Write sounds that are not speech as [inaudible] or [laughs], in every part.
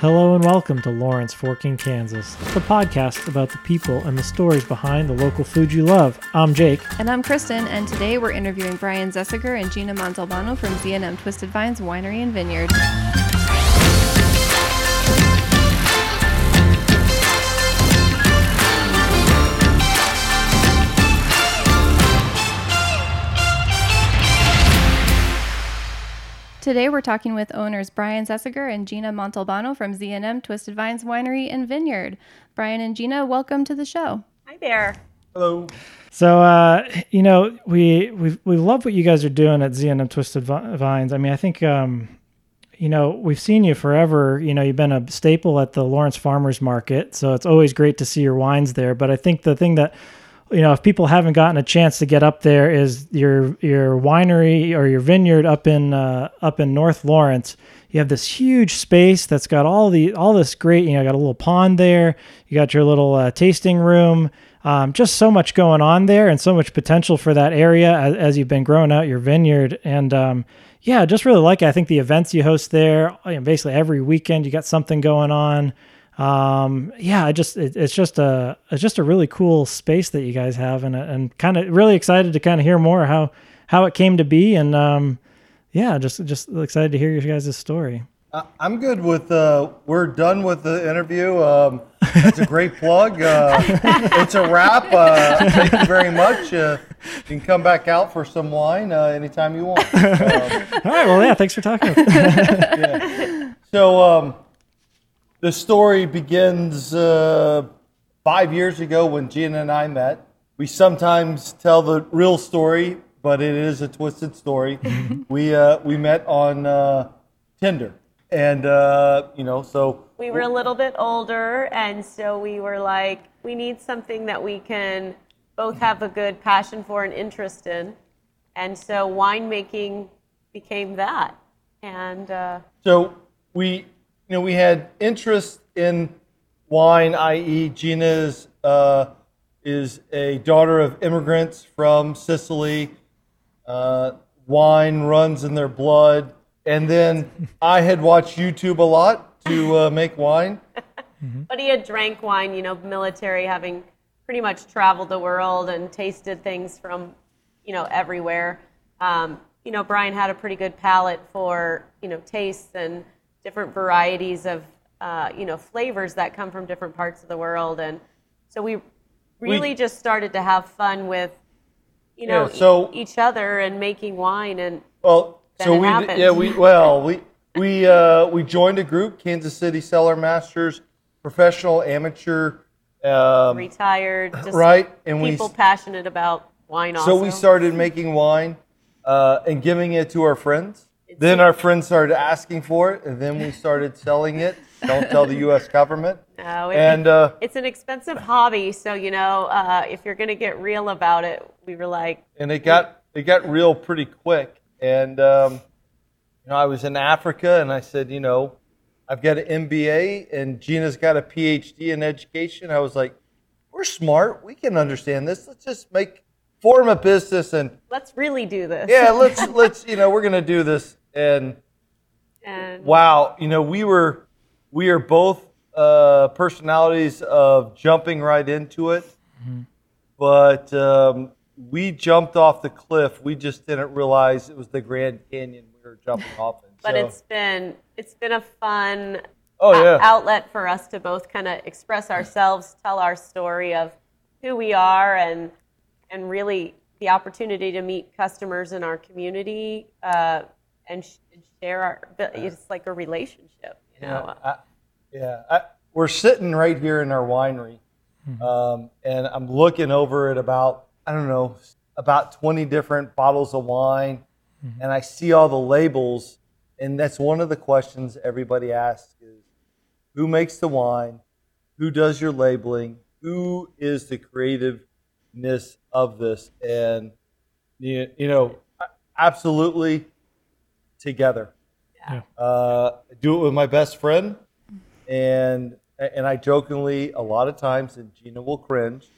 Hello and welcome to Lawrence Forking, Kansas, the podcast about the people and the stories behind the local food you love. I'm Jake. And I'm Kristen, and today we're interviewing Brian Zessiger and Gina Montalbano from Z&M Twisted Vines Winery and Vineyard. Today we're talking with owners Brian Zessiger and Gina Montalbano from Z&M Twisted Vines Winery and Vineyard. Brian and Gina, welcome to the show. Hi there. Hello. So, uh, you know, we we we love what you guys are doing at Z&M Twisted Vines. I mean, I think, um, you know, we've seen you forever. You know, you've been a staple at the Lawrence Farmers Market, so it's always great to see your wines there. But I think the thing that you know, if people haven't gotten a chance to get up there, is your your winery or your vineyard up in uh, up in North Lawrence. You have this huge space that's got all the all this great. You know, got a little pond there. You got your little uh, tasting room. Um, just so much going on there, and so much potential for that area as, as you've been growing out your vineyard. And um, yeah, just really like it. I think the events you host there, you know, basically every weekend, you got something going on um, yeah, I just it, it's just a it's just a really cool space that you guys have, and and kind of really excited to kind of hear more how how it came to be, and um, yeah, just just excited to hear your guys' story. I'm good with. Uh, we're done with the interview. Um, it's a great plug. Uh, [laughs] it's a wrap. Uh, thank you very much. Uh, you can come back out for some wine uh, anytime you want. [laughs] Um, All right. Well, yeah. Thanks for talking. [laughs] yeah. So. Um, the story begins uh, five years ago when Gina and I met. We sometimes tell the real story, but it is a twisted story. [laughs] we uh, we met on uh, Tinder, and uh, you know, so we were a little bit older, and so we were like, we need something that we can both have a good passion for and interest in, and so winemaking became that, and uh, so we you know, we had interest in wine, i.e., Gina's uh, is a daughter of immigrants from Sicily. Uh, wine runs in their blood. And then [laughs] I had watched YouTube a lot to uh, make wine. Mm-hmm. But he had drank wine, you know, military, having pretty much traveled the world and tasted things from, you know, everywhere. Um, you know, Brian had a pretty good palate for, you know, tastes and different varieties of uh, you know flavors that come from different parts of the world, and so we really we, just started to have fun with you know yeah, so, e- each other and making wine and well so we happened. yeah we well we we uh, we joined a group Kansas City Cellar Masters professional amateur um, retired right and people we, passionate about wine so we started making wine uh, and giving it to our friends then our friends started asking for it, and then we started selling it. Don't tell the U.S. government. [laughs] No, it, and uh, it's an expensive hobby. So you know, uh, if you're going to get real about it, we were like. And it got it got real pretty quick. And um, you know, I was in Africa, and I said, you know, I've got an MBA, and Gina's got a PhD in education. I was like, we're smart. We can understand this. Let's just make form a business and let's really do this. Yeah, let's [laughs] let's you know we're gonna do this and, and wow, you know, we were we are both uh, personalities of jumping right into it, mm-hmm. but um, we jumped off the cliff. We just didn't realize it was the Grand Canyon we were jumping [laughs] off in. But so. it's been it's been a fun oh, yeah. outlet for us to both kind of express ourselves, tell our story of who we are, and and really the opportunity to meet customers in our community. Uh, and, sh- and share our. It's like a relationship, you know. Yeah, I, yeah. I, we're sitting right here in our winery, mm-hmm. um, and I'm looking over at about I don't know about 20 different bottles of wine, mm-hmm. and I see all the labels, and that's one of the questions everybody asks is, who makes the wine, who does your labeling, who is the creativeness of this, and you, you know absolutely together. Yeah. Uh, do it with my best friend, and and I jokingly a lot of times, and Gina will cringe.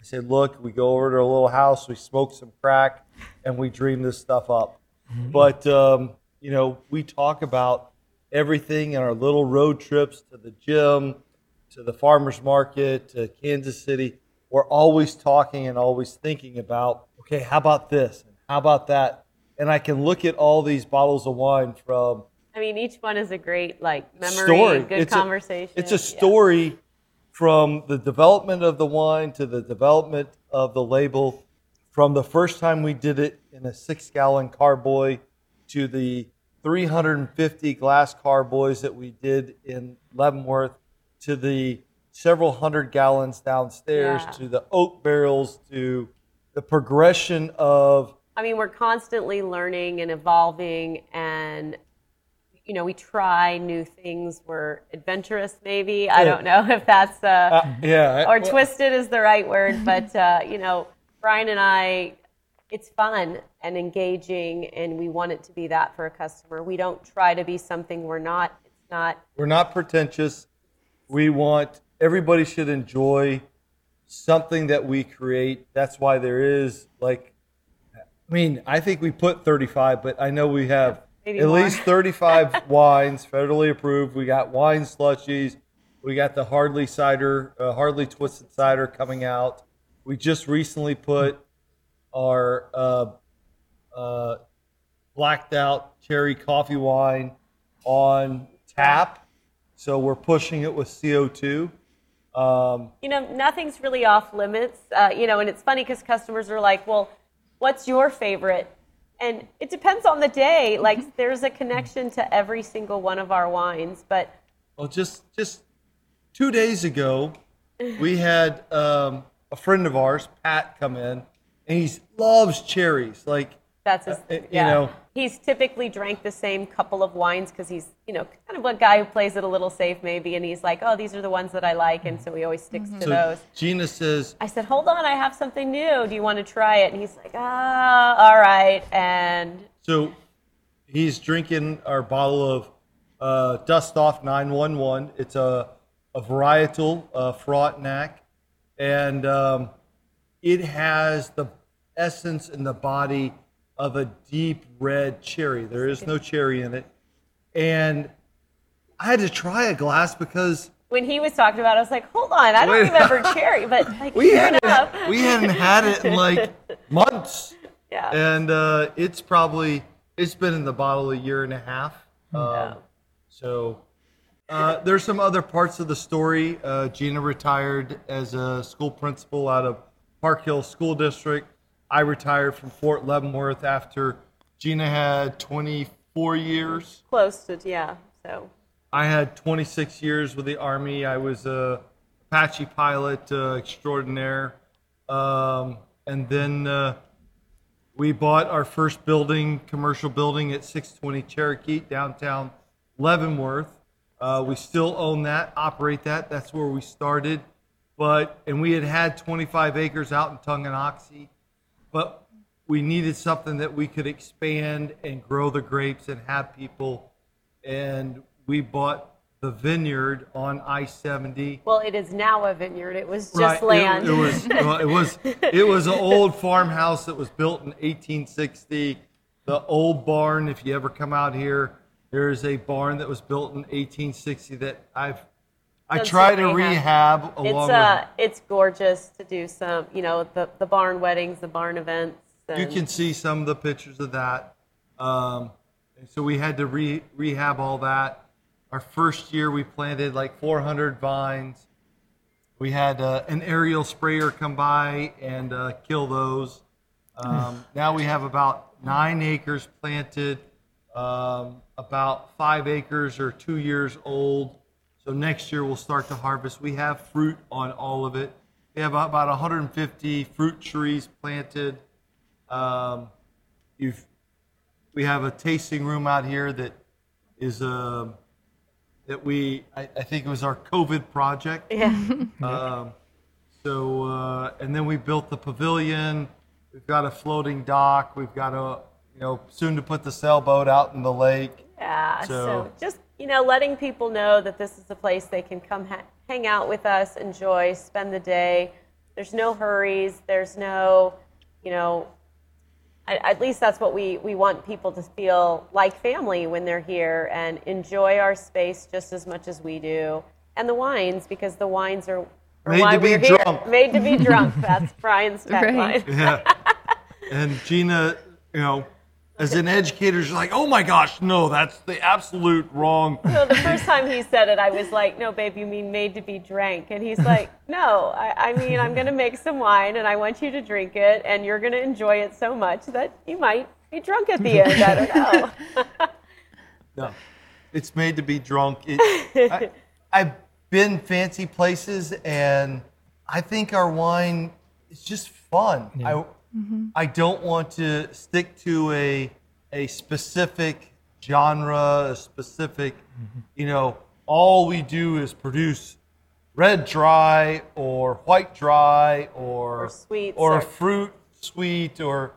I say, look, we go over to a little house, we smoke some crack, and we dream this stuff up. Mm-hmm. But um, you know, we talk about everything in our little road trips to the gym, to the farmers market, to Kansas City, we're always talking and always thinking about, okay, how about this? And how about that? And I can look at all these bottles of wine from I mean, each one is a great like memory, story. good it's conversation. A, it's a Yeah. story from the development of the wine to the development of the label, from the first time we did it in a six-gallon carboy to the 350 glass carboys that we did in Leavenworth to the several hundred gallons downstairs Yeah. to the oak barrels to the progression of I mean, we're constantly learning and evolving, and you know, we try new things. We're adventurous, maybe. I don't know [laughs] if that's uh, uh, yeah or well, twisted is the right word, but uh, you know, Brian and I, it's fun and engaging, and we want it to be that for a customer. We don't try to be something we're not. It's not. We're not pretentious. We want everybody should enjoy something that we create. That's why there is like I mean, I think we put 35, but I know we have at more. least 35 [laughs] wines federally approved. We got wine slushies. We got the Hardly cider, uh, Hardly twisted cider coming out. We just recently put our uh, uh, blacked out cherry coffee wine on tap. So we're pushing it with CO2. Um, you know, nothing's really off limits. Uh, you know, and it's funny because customers are like, well, what's your favorite? And it depends on the day. Like, there's a connection to every single one of our wines. But well, just just two days ago, we [laughs] had um, a friend of ours, Pat, come in, and he loves cherries. Like that's his, Uh, you yeah. know. He's typically drank the same couple of wines because he's, you know, kind of a guy who plays it a little safe, maybe. And he's like, oh, these are the ones that I like. And so he always sticks to so those. Gina says, I said, hold on, I have something new. Do you want to try it? And he's like, ah, all right. And So he's drinking our bottle of uh, Dust Off 911. It's a, a varietal uh, Frontenac, and um, it has the essence and the body of a deep red cherry. There is no cherry in it. And I had to try a glass because when he was talking about it, I was like, hold on, I don't remember cherry. But [laughs] like, we hadn't, we hadn't had it in like [laughs] months. yeah. and uh, it's probably it's been in the bottle a year and a half. Um, Yeah. So uh, there's some other parts of the story. Uh, Gina retired as a school principal out of Park Hill School District. I retired from Fort Leavenworth after Gina had 24 years. Close to, yeah. So, I had 26 years with the Army. I was a Apache pilot uh, extraordinaire. Um, and then uh, we bought our first building, commercial building at 620 Cherokee, downtown Leavenworth. Uh, we still own that, operate that. That's where we started. But, and we had had 25 acres out in Tonganoxie, but we needed something that we could expand and grow the grapes and have people. And we bought the vineyard on I 70 well, it is now a vineyard. It was just Right, it- land. It, was well, it was [laughs] it was an old farmhouse that was built in 1860. The old barn, if you ever come out here, there is a barn that was built in 1860 that I've I try to rehab. along it's uh, it's gorgeous to do some, you know, the, the barn weddings, the barn events. with. You can see some of the pictures of that. Um, and so we had to re- rehab all that. Our first year, we planted like 400 vines. We had uh, an aerial sprayer come by and uh, kill those. Um, [laughs] now we have about nine acres planted. Um, about five acres are two years old. So next year we'll start to harvest. We have fruit on all of it. We have about 150 fruit trees planted. Um, you've, we have a tasting room out here that is um that we I, I think it was our COVID project. Yeah. [laughs] Um, so, uh, and then we built the pavilion. We've got a floating dock. We've got a, you know, soon to put the sailboat out in the lake. Yeah. So, So- just you know, letting people know that this is a place they can come ha- hang out with us, enjoy, spend the day. There's no hurries. There's no, you know, at, at least that's what we, we want people to feel like family when they're here and enjoy our space just as much as we do. And the wines, because the wines are, are Made why to be we're here. drunk. Made to be drunk. [laughs] That's Brian's Right. Yeah. and Gina, you know, as an educator, she's like, oh my gosh, no, that's the absolute wrong. So the first time he said it, I was like, "No, babe, you mean made to be drank?" And he's like, "No, I, I mean I'm going to make some wine, and I want you to drink it, and you're going to enjoy it so much that you might be drunk at the end. I don't know." [laughs] No, it's made to be drunk. It, I, I've been fancy places, and I think our wine is just fun. I Mm-hmm. I don't want to stick to a a specific genre, a specific, mm-hmm. you know, all we do is produce red dry or white dry or Or sweets or or- fruit sweet or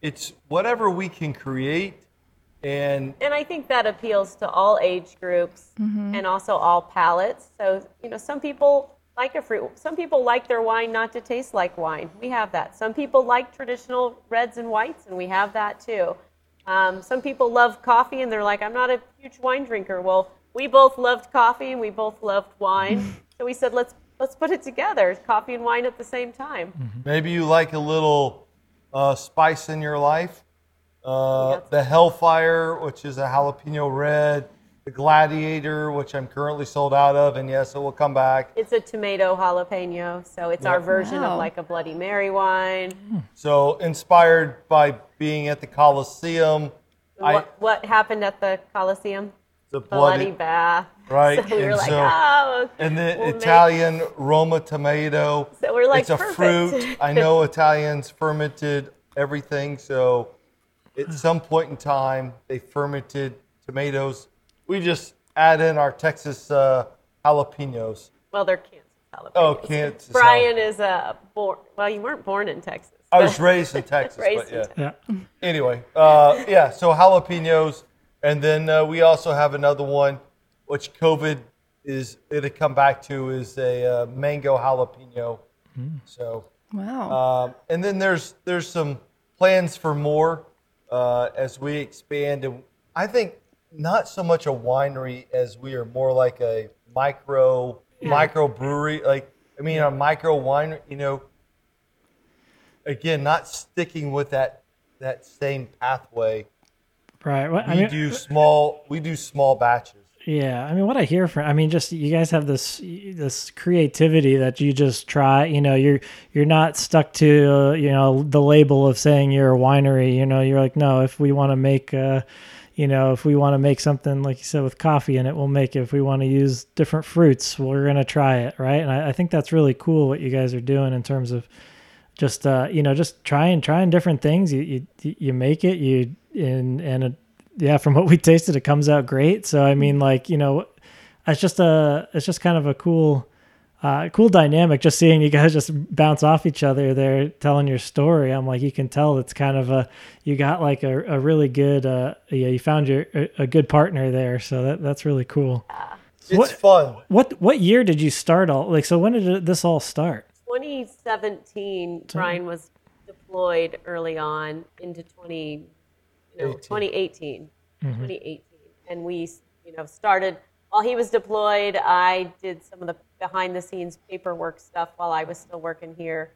it's whatever we can create and and I think that appeals to all age groups mm-hmm. and also all palates. So, you know, some people like a fruit. Some people like their wine not to taste like wine. We have that. Some people like traditional reds and whites, and we have that too. Um, some people love coffee, and they're like, I'm not a huge wine drinker. Well, we both loved coffee, and we both loved wine. [laughs] so we said, let's let's put it together, coffee and wine at the same time. Maybe you like a little uh, spice in your life. Uh, the Hellfire, which is a jalapeno red. The Gladiator, which I'm currently sold out of, and yes, it will come back. It's a tomato jalapeno, so it's our version Wow. of like a Bloody Mary wine. So inspired by being at the Coliseum, I what, what happened at the Coliseum? the Bloody bloody bath. right, [laughs] So we were and like, so- oh. and the we'll make- Italian Roma tomato. So we're like, it's a fruit. I know [laughs] Italians fermented everything, so at some point in time they fermented tomatoes. We just add in our Texas uh, jalapenos. Well, they're Kansas jalapenos. Oh, Kansas Brian is uh, born. Well, you weren't born in Texas. I was [laughs] raised in Texas, Raised but in. Texas. Yeah. Anyway, uh, yeah. So jalapenos, and then uh, we also have another one, which COVID is it'll come back to is a uh, mango jalapeno. So. Wow. Um, and then there's there's some plans for more uh, as we expand, and I think not so much a winery as we are more like a micro micro brewery. Like I mean, a micro winery. You know, again, not sticking with that that same pathway. Right. Well, We I mean, do small we do small batches. Yeah, I mean, what I hear from, I mean, just you guys have this this creativity that you just try. You know, you're you're not stuck to uh, you know the label of saying you're a winery. You know, you're like, no, if we want to make, uh, you know, if we want to make something like you said with coffee in it, we'll make it. If we want to use different fruits, we're gonna try it, right? And I, I think that's really cool what you guys are doing in terms of just uh, you know just trying trying different things. You you you make it you and and it, yeah, from what we tasted, it comes out great. So I mean, like you know, it's just a it's just kind of a cool. Uh, cool dynamic just seeing you guys [laughs] just bounce off each other there telling your story i'm like you can tell it's kind of a you got like a, a really good uh yeah you found your a, a good partner there so that that's really cool It's What- fun. what what year did you start all like so when did this all start 2017, Brian was deployed early on into 20, you know, 18. 2018, 2018, and we, you know, started while he was deployed. I did some of the behind-the-scenes paperwork stuff while I was still working here.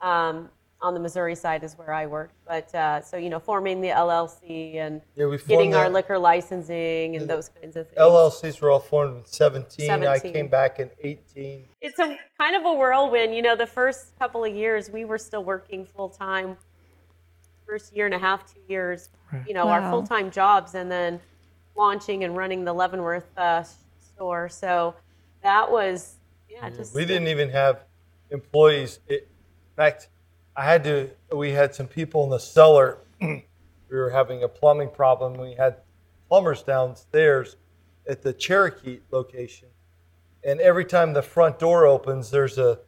Um, on the Missouri side is where I worked, but uh, so you know, forming the LLC and Yeah, we getting our liquor licensing and those kinds of things. LLCs were all formed in 17. I came back in 18. it's a kind of a whirlwind. You know, the first couple of years we were still working full time. First year and a half, two years, you know, our full time jobs, and then launching and running the Leavenworth uh, store. So that was, yeah, just We didn't even have employees. It, in fact, I had to. We had some people in the cellar. [clears throat] we were having a plumbing problem. We had plumbers downstairs at the Cherokee location, and every time the front door opens, there's a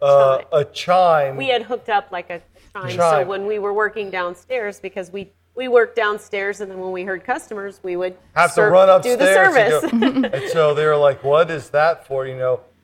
uh, chime. a chime. we had hooked up like a chime. So when we were working downstairs, because we we worked downstairs, and then when we heard customers, we would have to serve- run do the service. And, [laughs] go- and so they were like, "What is that for?" You know, it, it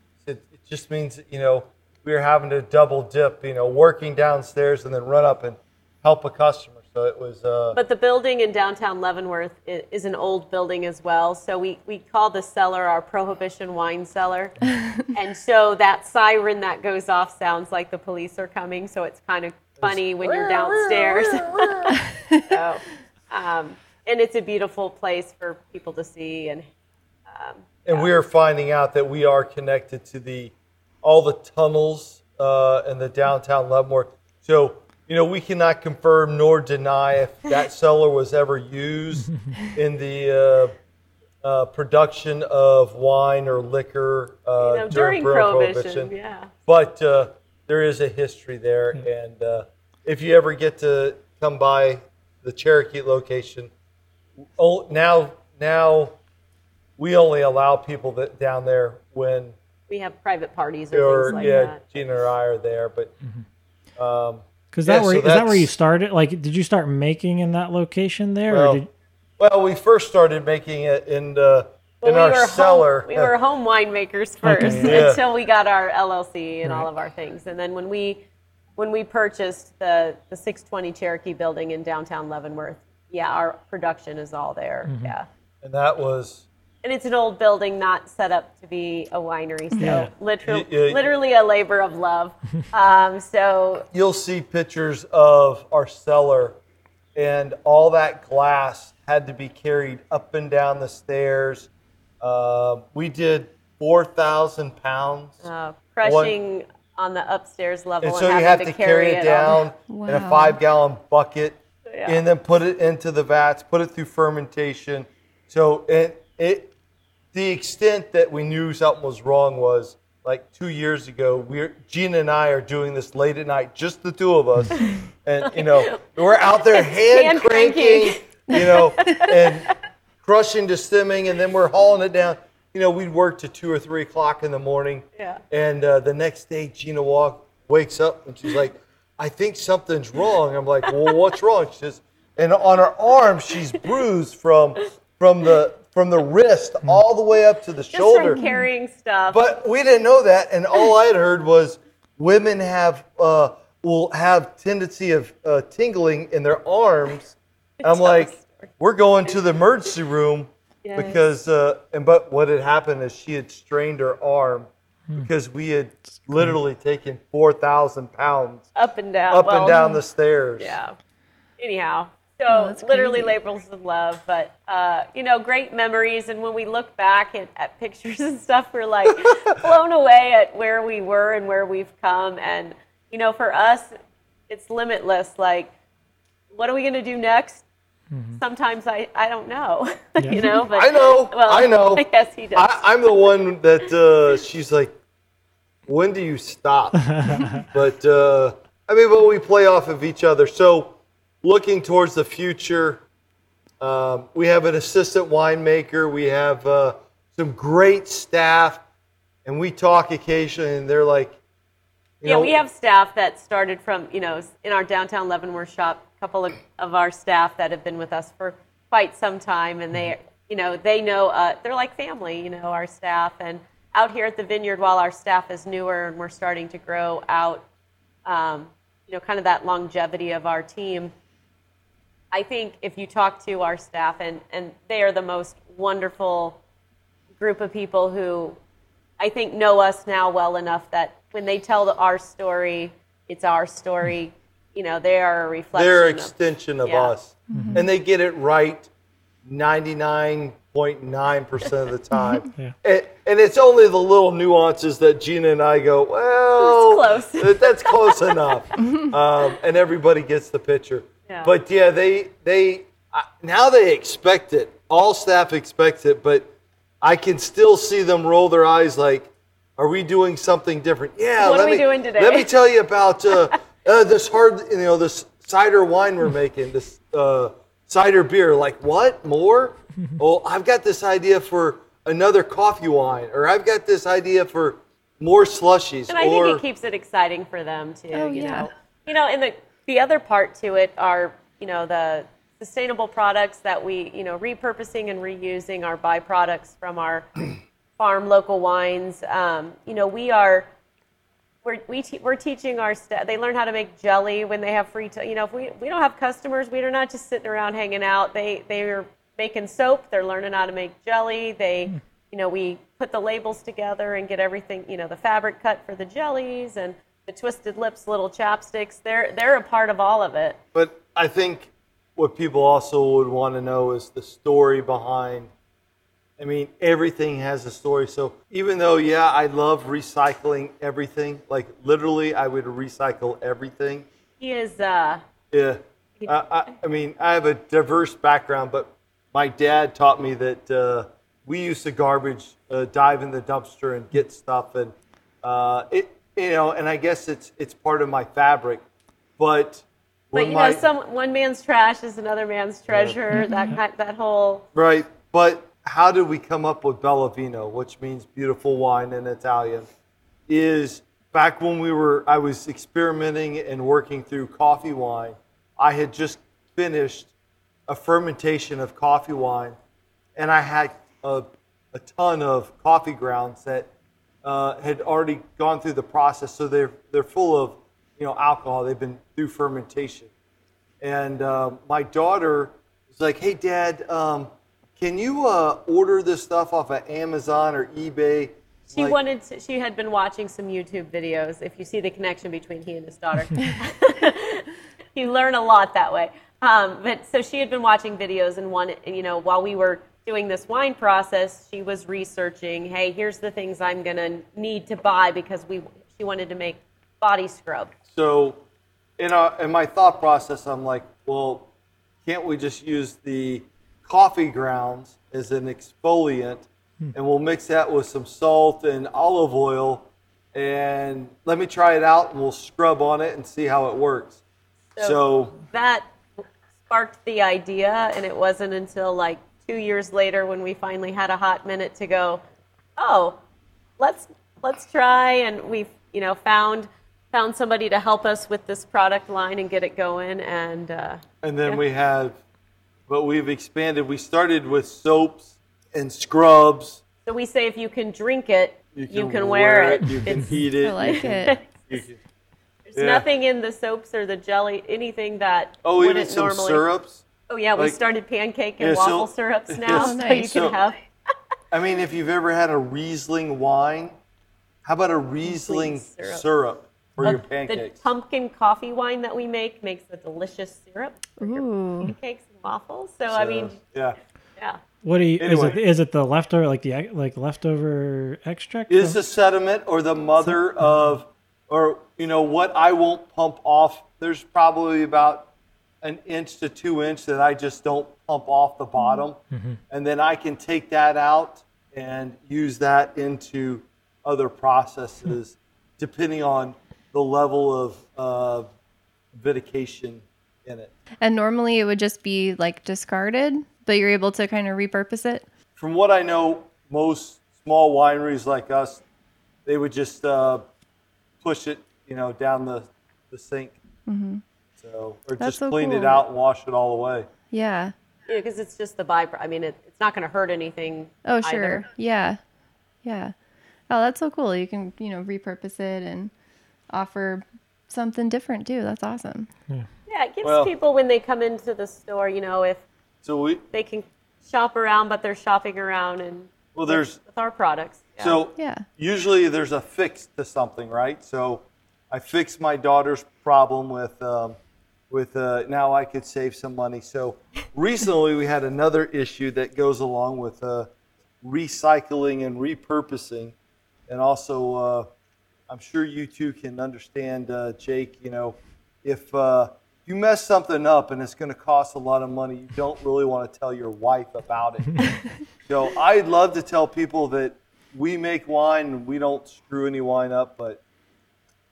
just means you know we were having to double dip. You know, working downstairs and then run up and help a customer. So it was. Uh, But the building in downtown Leavenworth is an old building as well. So we, we call the cellar our Prohibition wine cellar. [laughs] and so that siren that goes off sounds like the police are coming. So it's kind of funny when you're [laughs] downstairs. [laughs] so, um, and it's a beautiful place for people to see. And um, and we are finding out that we are connected to the all the tunnels uh, in the downtown Leavenworth. So you know we cannot confirm nor deny if [laughs] that cellar was ever used [laughs] in the uh, uh, production of wine or liquor uh, you know, during, Prohibition, yeah. But uh, there is a history there, and uh, if you ever get to come by the Cherokee location, oh, now now we only allow people that down there when We have private parties or, or things like yeah, that. Gina or I are there. But um, Because Yeah, that where so is that where you started? Like, did you start making in that location there? well, or did, well, we first started making it in the Well, in we our cellar. Home, we were home winemakers [laughs] first yeah. until we got our LLC and all of our things. And then when we when we purchased the the 620 Cherokee building in downtown Leavenworth, yeah, our production is all there. Mm-hmm. Yeah. and that was And it's an old building, not set up to be a winery. So Yeah. literally, Y- y- literally a labor of love. [laughs] um, so you'll see pictures of our cellar and all that glass had to be carried up and down the stairs uh, we did 4000 pounds uh, crushing on the upstairs level and and, so you have to, to carry it all- down in a five gallon bucket Yeah. and then put it into the vats put it through fermentation so it, it the extent that we knew something was wrong was like two years ago we're gina and i are doing this late at night just the two of us. [laughs] And you know we're out there hand Hand cranking cranking. you know and crushing to stemming and then we're hauling it down. You know we'd work to two or three o'clock in the morning. Yeah. and uh, the next day gina walk wakes up and she's like i think something's wrong. I'm like well what's wrong? She says and on her arm she's bruised from from the from the wrist all the way up to the Just shoulder from carrying stuff. but we didn't know that, and all I had heard was women have uh, will have tendency of uh, tingling in their arms. [laughs] And I'm like, we're going to the emergency room Yes. because, uh, and but what had happened is she had strained her arm because we had literally taken four thousand pounds up and down. up well, and down the stairs. Yeah. Anyhow, so Oh, literally crazy. labels of love, but uh, you know, great memories. And when we look back at, at pictures [laughs] and stuff, we're like [laughs] blown away at where we were and where we've come. And you know, for us, it's limitless. Like, what are we going to do next? Sometimes I, I don't know, [laughs] you know. But I know, Well, I know. Yes, he does. I, I'm the one that uh, she's like, when do you stop? but uh, I mean, but we play off of each other. So, looking towards the future, um, we have an assistant winemaker. We have uh, some great staff, and we talk occasionally, and they're like, you yeah, know, we have staff that started from, you know, in our downtown Leavenworth shop, a couple of, of our staff that have been with us for quite some time. And they, you know, they know, uh, they're like family, you know, our staff. And out here at the vineyard, while our staff is newer and we're starting to grow out, um, you know, kind of that longevity of our team, I think if you talk to our staff, and, and they are the most wonderful group of people who I think know us now well enough that when they tell the, our story, it's our story. You know, they are a reflection. they're of- extension of Yeah. us, and they get it right 99.9% of the time. [laughs] Yeah. and, and it's only the little nuances that Gina and I go, well, That's close." that- that's close enough. [laughs] Um, and everybody gets the picture. Yeah. But yeah, they, they, uh, now they expect it. All staff expects it, but I can still see them roll their eyes like, are we doing something different? Yeah. What let are we me, doing today? Let me tell you about uh, [laughs] uh, this hard, you know, this cider wine we're making, this uh, cider beer. Like, what? More? [laughs] well, I've got this idea for another coffee wine, or I've got this idea for more slushies. And I or, think it keeps it exciting for them too. Oh, you yeah. know, you know, in the the other part to it are you know the sustainable products that we you know repurposing and reusing our byproducts from our [clears throat] farm local wines. Um, you know, we are we're we te- we're teaching our staff. They learn how to make jelly when they have free time. You know, if we we don't have customers, we are not just sitting around hanging out. They they are making soap. They're learning how to make jelly. They you know we put the labels together and get everything. You know, the fabric cut for the jellies and the twisted lips little chapsticks. They're they're a part of all of it. But I think what people also would want to know is the story behind. I mean, everything has a story. So even though, yeah, I love recycling everything, like literally, I would recycle everything. He is. Uh, Yeah. I, I, I mean, I have a diverse background, but my dad taught me that uh, we used to garbage, uh, dive in the dumpster and get stuff, and uh, it, you know, and I guess it's it's part of my fabric, but. but you my- know, some one man's trash is another man's treasure. Mm-hmm. That kind, that whole. Right, but how did we come up with Bellavino, which means beautiful wine in Italian? Is back when we were, I was experimenting and working through coffee wine. I had just finished a fermentation of coffee wine, and I had a, a ton of coffee grounds that uh, had already gone through the process, so they're they're full of you know alcohol. They've been through fermentation and um, my daughter was like, "Hey, Dad, um, can you uh, order this stuff off of Amazon or eBay?" She Like, wanted to, she had been watching some YouTube videos. If you see the connection between he and his daughter, [laughs] [laughs] you learn a lot that way. Um, but so she had been watching videos and one, you know, while we were doing this wine process, she was researching. Hey, here's the things I'm gonna need to buy because we she wanted to make body scrub. So, in, our, in my thought process, I'm like, well, can't we just use the coffee grounds as an exfoliant, hmm. and we'll mix that with some salt and olive oil, and let me try it out, and we'll scrub on it and see how it works. So, that sparked the idea, and it wasn't until like two years later when we finally had a hot minute to go, oh, let's let's try, and we've you know found found somebody to help us with this product line and get it going, and uh, And then Yeah. we have, but we've expanded. We started with soaps and scrubs. so we say if you can drink it, You you can, can, wear, it. You can It's- eat it. I like you can, it. you [laughs] can- There's yeah. nothing in the soaps or the jelly, anything that oh, wouldn't even some normally. syrups. Oh yeah, we Like- started pancake and Yeah, so- waffle syrups [laughs] now, so you can So- have. I mean, if you've ever had a Riesling wine, how about a Riesling syrup. syrup, for your pancakes. The pumpkin coffee wine that we make makes a delicious syrup for your pancakes and waffles. So, I mean, yeah. yeah. What do you? Is it Anyway. is it the leftover like the like leftover extract? Is the sediment or the mother of, or you know what I won't pump off? There's probably about an inch to two inch that I just don't pump off the bottom, and then I can take that out and use that into other processes, depending on the level of uh, vitication in it. And normally it would just be like discarded, but you're able to kind of repurpose it. From what I know, most small wineries like us, they would just uh, push it, you know, down the, the sink. So, or That's just so clean it out and wash it all away. Yeah. Yeah, because it's just the byproduct. I mean, it, it's not going to hurt anything. Oh, either. sure. Yeah. Yeah. Oh, that's so cool. You can, you know, repurpose it and offer something different too. That's awesome. Yeah. yeah, it gives Well- people when they come into the store, you know, if So we, they can shop around, but they're shopping around and well, there's with our products. Yeah. so Yeah. usually there's a fix to something, right? So I fixed my daughter's problem with um, with uh, now I could save some money. So recently we had another issue that goes along with uh, recycling and repurposing, and also uh, I'm sure you two can understand, uh, Jake. You know, if uh, you mess something up and it's going to cost a lot of money, you don't really want to tell your wife about it. [laughs] so I'd love to tell people that we make wine and we don't screw any wine up, but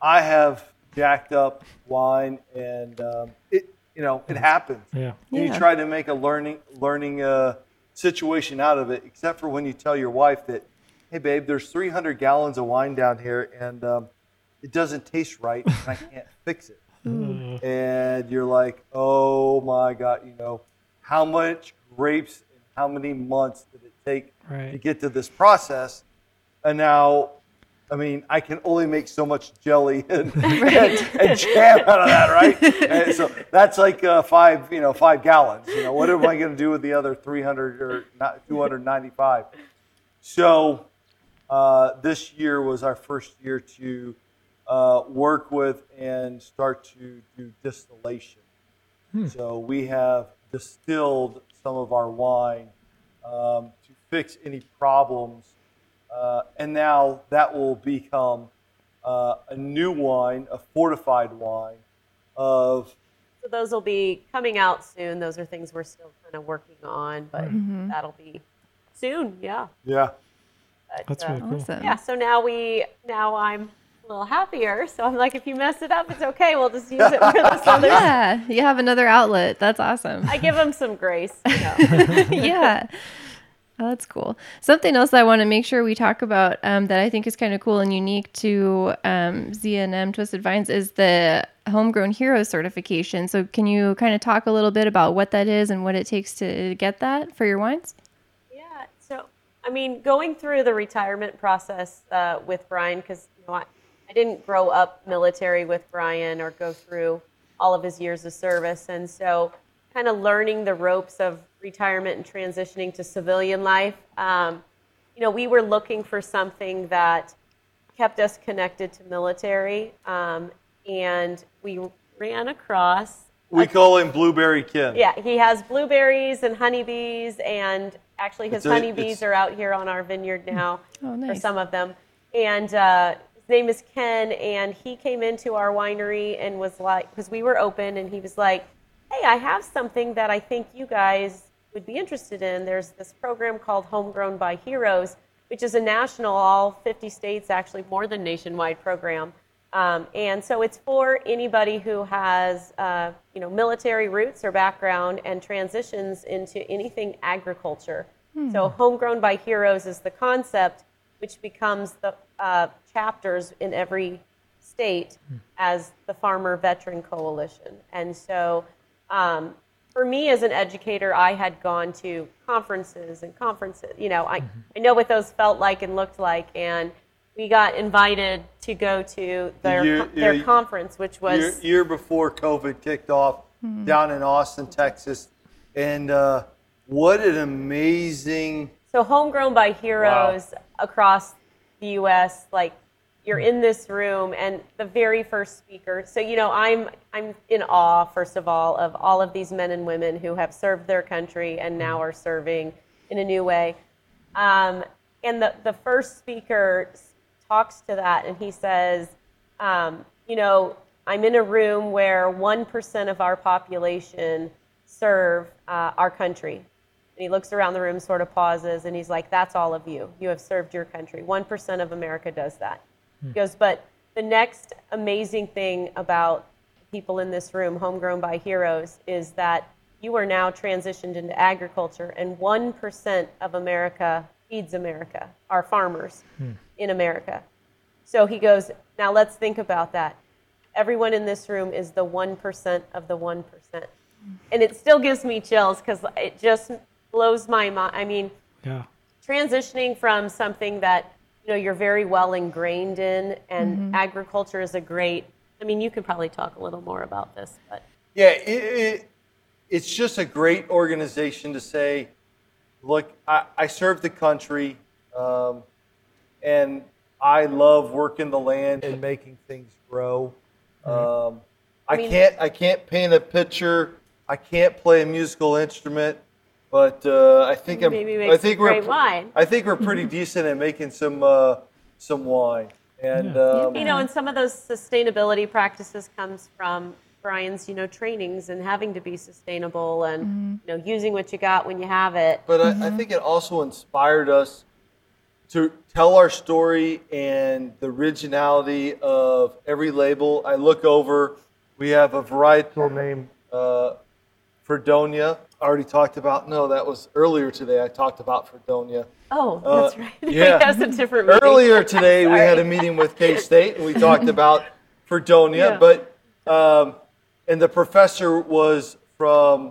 I have jacked up wine, and um, it you know it happens. Yeah. And Yeah. You try to make a learning learning uh, situation out of it, except for when you tell your wife that, hey babe, there's 300 gallons of wine down here, and um, it doesn't taste right, and I can't [laughs] fix it. And you're like, oh my god, you know, how much grapes and how many months did it take to get to this process? And now I mean, I can only make so much jelly [laughs] and, [laughs] and, and jam out of that, right? And so that's like uh, five, you know, five gallons. You know, what am I going to do with the other 300 or not 295? So uh, this year was our first year to uh, work with and start to do distillation. So we have distilled some of our wine um, to fix any problems uh, and now that will become uh, a new wine, a fortified wine of So those will be coming out soon. Those are things we're still kind of working on, but that'll be soon. Yeah. yeah. But, That's uh, really cool. Awesome. Yeah. So now we now I'm a little happier. So I'm like, if you mess it up, it's okay. We'll just use it for this [laughs] other. Yeah, you have another outlet. That's awesome. I give them some grace. You know. [laughs] yeah. Oh, that's cool. Something else I want to make sure we talk about um, that I think is kind of cool and unique to um, Z&M Twisted Vines is the Homegrown Hero certification. So, can you kind of talk a little bit about what that is and what it takes to get that for your wines? Yeah. So, I mean, going through the retirement process uh, with Brian, because you know, I, I didn't grow up military with Brian or go through all of his years of service, and so kind of learning the ropes of retirement and transitioning to civilian life. Um, you know, we were looking for something that kept us connected to military, um, and we ran across We call him Blueberry Ken. yeah, he has blueberries and honeybees, and actually his a- honeybees are out here on our vineyard now [laughs] Oh, nice. for some of them. And uh, his name is Ken, and he came into our winery and was like, because we were open, and he was like, "Hey, I have something that I think you guys would be interested in. There's this program called Homegrown by Heroes, which is a national, all 50 states, actually more than nationwide program." Um, and so it's for anybody who has, uh, you know, military roots or background and transitions into anything agriculture. So homegrown by heroes is the concept, which becomes the uh, chapters in every state as the Farmer Veteran Coalition. And so um, for me as an educator, I had gone to conferences and conferences. You know, I, I know what those felt like and looked like. And we got invited to go to their, year- their yeah, conference, which Year, was year before COVID kicked off down in Austin, Texas. And uh, what an amazing. So homegrown by heroes across the U.S. Like you're in this room, and the very first speaker. So you know, I'm I'm in awe, first of all, of all of these men and women who have served their country and now are serving in a new way. Um, and the the first speaker talks to that, and he says, um, you know, I'm in a room where one percent of our population serve uh, our country. And he looks around the room, sort of pauses, and he's like, That's all of you. You have served your country. 1% of America does that. Hmm. He goes, But the next amazing thing about people in this room, homegrown by heroes, is that you are now transitioned into agriculture, and 1% of America feeds America, our farmers hmm. in America. So he goes, Now let's think about that. Everyone in this room is the 1% of the 1%. Hmm. And it still gives me chills because it just blows my mind. I mean, Yeah. transitioning from something that you know you're very well ingrained in and Mm-hmm. agriculture is a great i mean you could probably talk a little more about this but Yeah, it, it, it's just a great organization to say, look, I, I serve the country, um, and I love working the land and making things grow. Um, I, mean- can't I can't paint a picture. I can't play a musical instrument, but uh, I think I'm. Maybe I think some we're. wine. I think we're pretty [laughs] decent at making some uh, some wine, and um, you know and some of those sustainability practices comes from brian's you know trainings and having to be sustainable and you know using what you got when you have it But I, I think it also inspired us to tell our story and the originality of every label. I look over, we have a varietal name, uh, Fredonia. I already talked about, no, that was earlier today. I talked about Fredonia. oh Uh, that's right [laughs] yeah. that's a different meeting. Earlier today, we had a meeting with K State and we talked [laughs] about Fredonia, Yeah. but, um, and the professor was from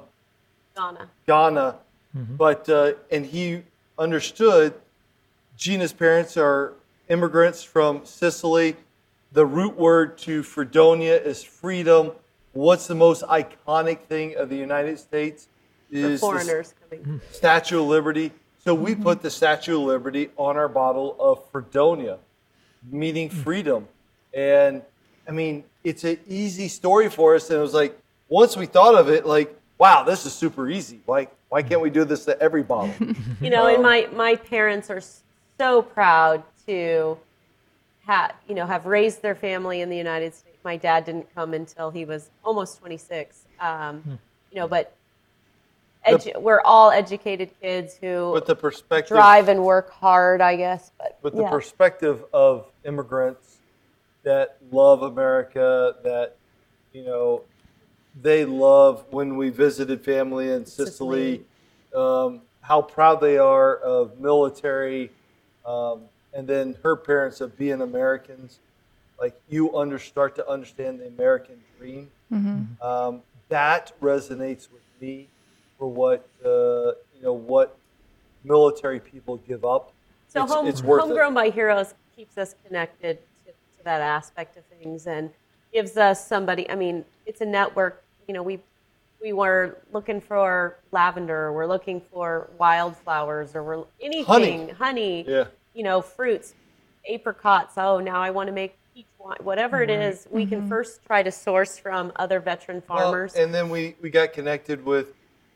Donna. Ghana, but uh, and he understood Gina's parents are immigrants from Sicily. The root word to Fredonia is freedom. What's the most iconic thing of the United States? For Is the foreigners coming. Hmm. Statue of Liberty. So we put the Statue of Liberty on our bottle of Fredonia, meaning hmm. freedom. And I mean, it's an easy story for us. And it was like, once we thought of it, like, wow, this is super easy. Like, why hmm. can't we do this to every bottle? [laughs] You know, and my my parents are so proud to have you know have raised their family in the United States. My dad didn't come until he was almost 26. Um, You know, but edu- we're all educated kids who But the perspective, drive and work hard, I guess. But but the yeah. perspective of immigrants that love America, that you know, they love when we visited family in Sicily, um, how proud they are of military, um, and then her parents of being Americans. Like you under start to understand the American dream. Um, that resonates with me for what uh, you know what military people give up. So It's- home, it's worth it. homegrown by heroes keeps us connected to, to that aspect of things and gives us somebody. I mean, it's a network. You know, we we were looking for lavender, we're looking for wildflowers, or we're anything, honey. Yeah. You know, fruits, apricots. Oh, now I want to make peach wine. Whatever it is, we can first try to source from other veteran Well, farmers, and then we, we got connected with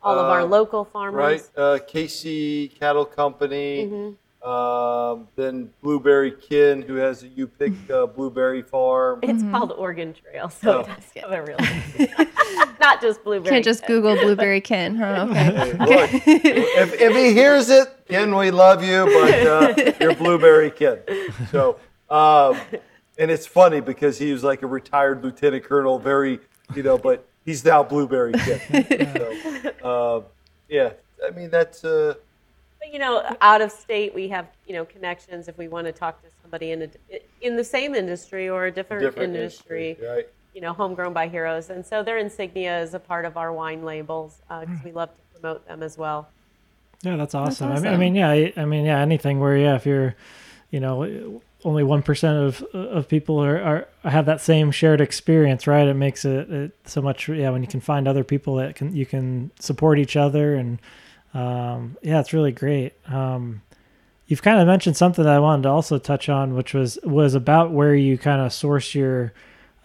all of our uh, local farmers. right uh, KC Cattle Company, Mm-hmm. um, then Blueberry Kin, who has a you pick uh, [laughs] blueberry farm. It's called Oregon Trail, so Oh. it does have a real. [laughs] [laughs] Not just blueberry. Can't just Ken. Google blueberry Kin, huh? Okay. Hey, look, if, if he hears it, Ken, we love you, but uh, you're Blueberry Kin. So, um, and it's funny because he was like a retired lieutenant colonel, very, you know, but he's now Blueberry Kin. [laughs] So, um, yeah, I mean that's. Uh, But, you know, out of state, we have you know connections if we want to talk to somebody in a, in the same industry or a different, different industry. right? You know, homegrown by heroes, and so their insignia is a part of our wine labels because we love to promote them as well. Yeah, that's awesome. I, mean, I mean, yeah, I, I mean, yeah, anything where yeah, if you're, you know, only one percent of of people are, are have that same shared experience, right? It makes it, it so much. Yeah, when you can find other people that can you can support each other, and um, yeah, it's really great. Um, you've kind of mentioned something that I wanted to also touch on, which was was about where you kind of source your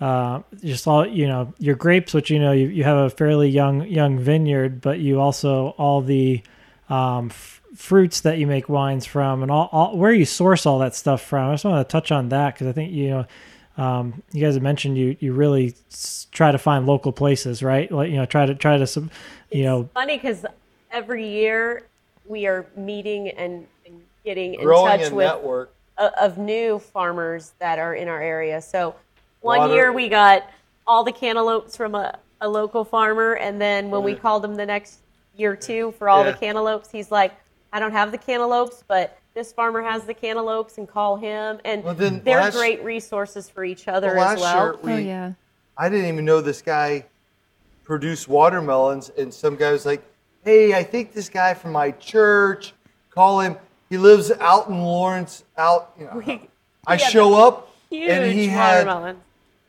uh, just all you know your grapes, which you know you, you have a fairly young young vineyard, but you also all the um, f- fruits that you make wines from, and all, all where you source all that stuff from. I just want to touch on that because I think you know um, you guys have mentioned you you really s- try to find local places, right? Like you know try to try to some you know Funny because every year we are meeting and, and getting in touch a with network. o- of new farmers that are in our area. So one Water- year we got all the cantaloupes from a, a local farmer, and then when we called him the next year two for all Yeah. the cantaloupes, he's like, "I don't have the cantaloupes, but this farmer has the cantaloupes, and call him." And Well, then they're last- great resources for each other Well, as well. year we, Oh yeah. I didn't even know this guy produced watermelons, and some guy was like, "Hey, I think this guy from my church. Call him. He lives out in Lawrence. Out, you know." [laughs] We- I show up, Huge and he had. watermelon.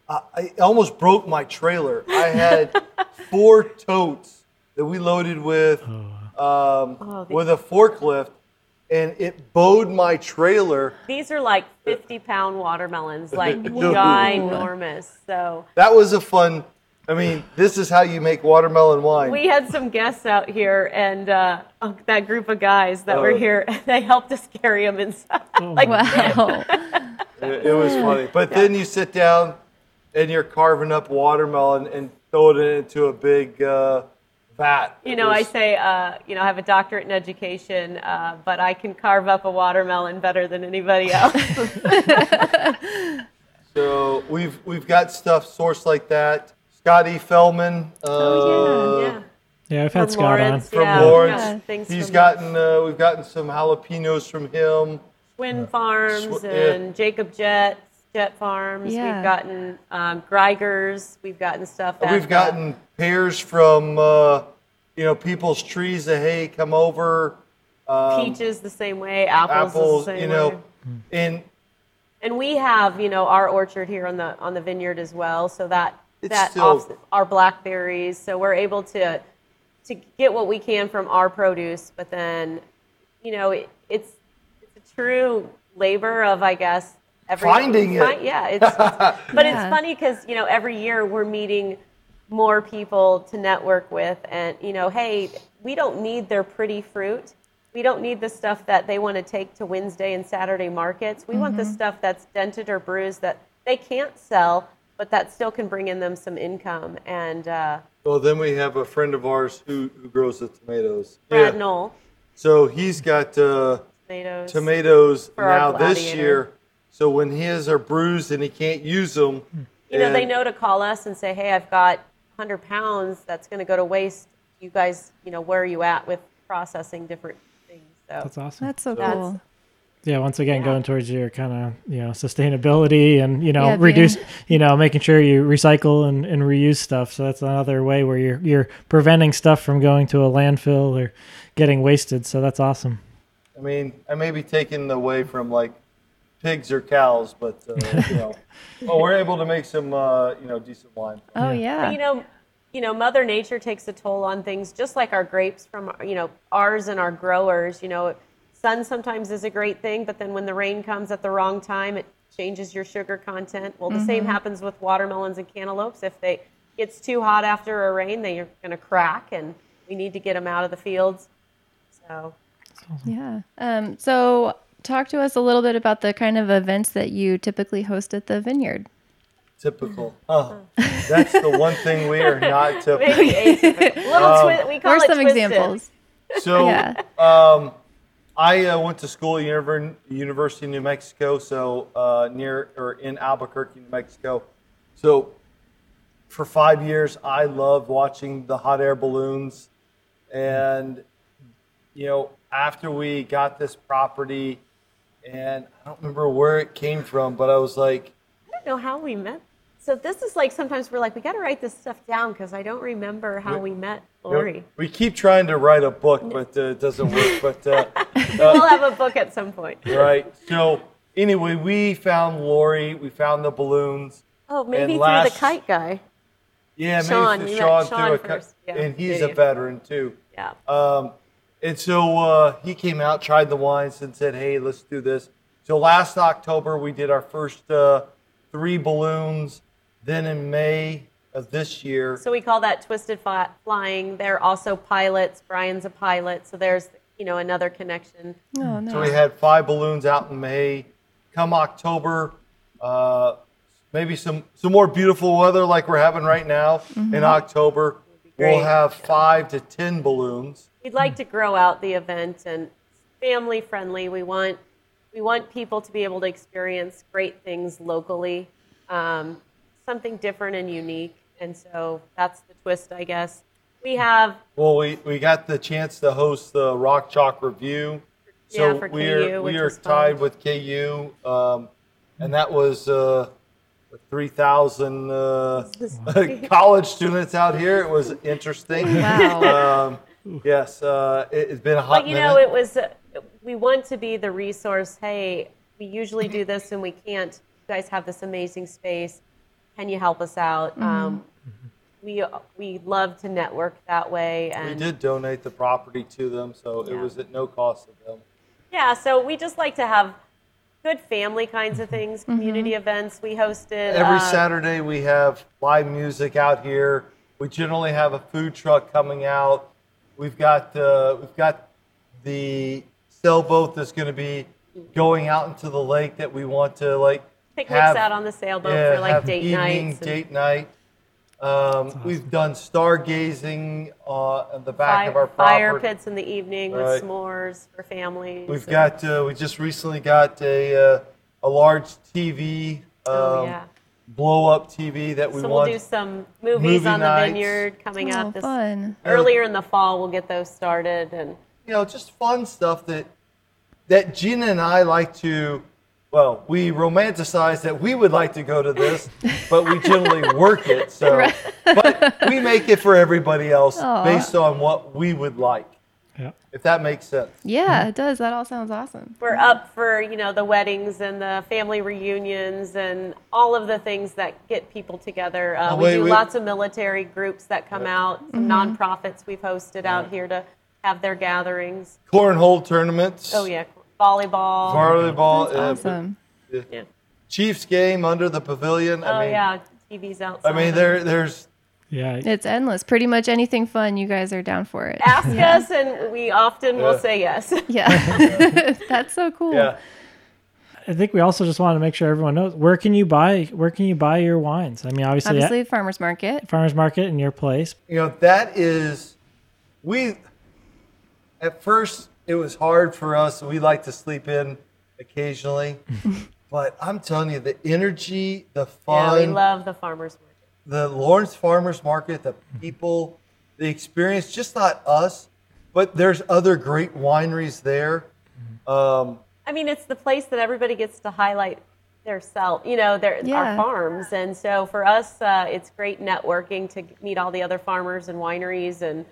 I I almost broke my trailer. I had [laughs] four totes that we loaded with oh. Um, Oh, with a forklift, and it bowed my trailer. These are like 50 pound watermelons, like [laughs] Whoa. ginormous. So That was a fun. I mean, this is how you make watermelon wine. we had some guests out here, and uh, uh, that group of guys that were Oh. here, [laughs] they helped us carry them inside. [laughs] like, Wow. It, it was funny. But then you sit down and you're carving up watermelon and throw it into a big uh, vat. you It know, I say, uh, you know, I have a doctorate in education, uh, but I can carve up a watermelon better than anybody [laughs] else. [laughs] So we've we've got stuff sourced like that. Scotty Fellman. Uh, Oh, yeah. yeah, I've had From Scott Lawrence, From yeah, Lawrence, yeah, he's from gotten. Uh, we've gotten some jalapenos from him. Twin Farms Sw- yeah. and Jacob Jet, Jet Farms. Yeah. We've gotten um, Greiger's. We've gotten stuff. At, We've gotten pears from uh, you know people's trees. That hey, come over. Um, peaches the same way. Apples, apples, the same you know, way. and and we have you know our orchard here on the on the vineyard as well, so that It's that still- off, our blackberries. So we're able to to get what we can from our produce, but then you know it, it's it's a true labor of I guess every Finding it. fi- Yeah, [laughs] it's, it's- but Yeah. it's funny because you know every year we're meeting more people to network with, and you know, hey, we don't need their pretty fruit. We don't need the stuff that they want to take to Wednesday and Saturday markets. We want the stuff that's dented or bruised that they can't sell, but that still can bring in them some income. And uh, Well, then we have a friend of ours who, who grows the tomatoes. Brad Yeah. Knoll, So he's got uh, tomatoes. tomatoes now this year. So when his are bruised and he can't use them, you know, they know to call us and say, hey, I've got 100 pounds that's going to go to waste. You guys, you know, where are you at with processing different things? So That's awesome. That's so That's- cool. yeah, once again, Yeah. going towards your kind of you know sustainability and you know Yeah, being- reduce you know making sure you recycle and, and reuse stuff. So that's another way where you're you're preventing stuff from going to a landfill or getting wasted. So that's awesome. I mean, I may be taken away from like pigs or cows, but uh, you know, well, [laughs] we're able to make some uh, you know decent wine. Oh yeah. you know, you know, Mother Nature takes a toll on things, just like our grapes from you know ours and our growers. You know, sun sometimes is a great thing, but then when the rain comes at the wrong time, it changes your sugar content. Well, the same happens with watermelons and cantaloupes. If they gets too hot after a rain, they're going to crack, and we need to get them out of the fields. So. Yeah. Um, so, talk to us a little bit about the kind of events that you typically host at the vineyard. Typical. Huh. That's the one thing we are not [laughs] typical. Maybe atypical. Little twi- we call What are it some twisted. examples? So, Yeah. um, I uh, went to school at Univer- University of New Mexico, so uh, near or in Albuquerque, New Mexico. So, for five years, I loved watching the hot air balloons, and you know, after we got this property, and I don't remember where it came from, but I was like, I don't know how we met. So this is like sometimes we're like we got to write this stuff down because I don't remember how we met you know, Lori. we keep trying to write a book, but uh, it doesn't work. [laughs] But uh, we'll have a book at some point. right? So anyway, we found Lori. We found the balloons. Oh, maybe through last- the kite guy. Yeah, maybe we for Sean, Sean through a first. Yeah, and he's yeah, a veteran too. Yeah. Um, and so uh, he came out, tried the wines, and said, "Hey, let's do this." So last October we did our first uh, three balloons. Then in May of this year, so we call that twisted Fi- flying. They're also pilots. Brian's a pilot, so there's you know another connection. Oh, no. So we had five balloons out in May. Come October, uh, maybe some some more beautiful weather like we're having right now in October. We'll have five to ten balloons. We'd like to grow out the event and family friendly. We want we want people to be able to experience great things locally, um, something different and unique. And so that's the twist, I guess. We have Well, we, we got the chance to host the Rock Chalk Revue. So Yeah, for we're KU, we are was fun. tied with KU, um, and that was uh, three thousand uh, [laughs] college students out here. It was interesting. Wow. Um, yes, uh, it, has been a hot But you minute. know, it was. Uh, we want to be the resource. Hey, we usually do this and we can't. You guys have this amazing space. Can you help us out? Um, we we love to network that way, we did donate the property to them, so it was at no cost to them. yeah. So we just like to have good family kinds of things, community events. We hosted Every uh, Saturday we have live music out here. We generally have a food truck coming out. We've got uh, we've got the sailboat that's going to be going out into the lake that we want to like picnics have, out on the sailboat yeah, for like have date evening nights. and date night. Um, We've done stargazing uh, on the back fire, of our fire pits in the evening Right. with s'mores for families. We've and- got uh, we just recently got a uh, a large TV, um, Oh, yeah. Blow up TV that we So we'll want. do some movies movie on the vineyard coming Oh, up this fun. earlier in the fall. We'll get those started, and you know, just fun stuff that that Gina and I like to. Well, we romanticize that we would like to go to this, [laughs] but we generally work it. So, but we make it for everybody else Aw. based on what we would like. Yeah. if that makes sense. Yeah, it does. That all sounds awesome. We're up for you know the weddings and the family reunions and all of the things that get people together. Uh, Oh, we wait, do wait. lots of military groups that come out, some nonprofits we've hosted out here to have their gatherings. Cornhole tournaments. Oh yeah, volleyball. Volleyball. That's uh, awesome. Yeah. Chiefs game under the pavilion. Oh I mean, yeah, TV's outside. I mean, there, there's Yeah. It's endless. Pretty much anything fun, you guys are down for it. ask [laughs] us, and we often will say yes. [laughs] Yeah. [laughs] That's so cool. yeah. I think we also just want to make sure everyone knows where can you buy where can you buy your wines? I mean, obviously, Obviously, farmers market. farmers market in your place. You know, that is, we, at first, it was hard for us. We like to sleep in occasionally. but I'm telling you, the energy, the fun. yeah, we love the farmers market. The Lawrence Farmers Market, the people, the experience, just not us, but there's other great wineries there. Um, I mean, it's the place that everybody gets to highlight their self, you know, their Yeah. our farms, and so for us, uh, it's great networking to meet all the other farmers and wineries, and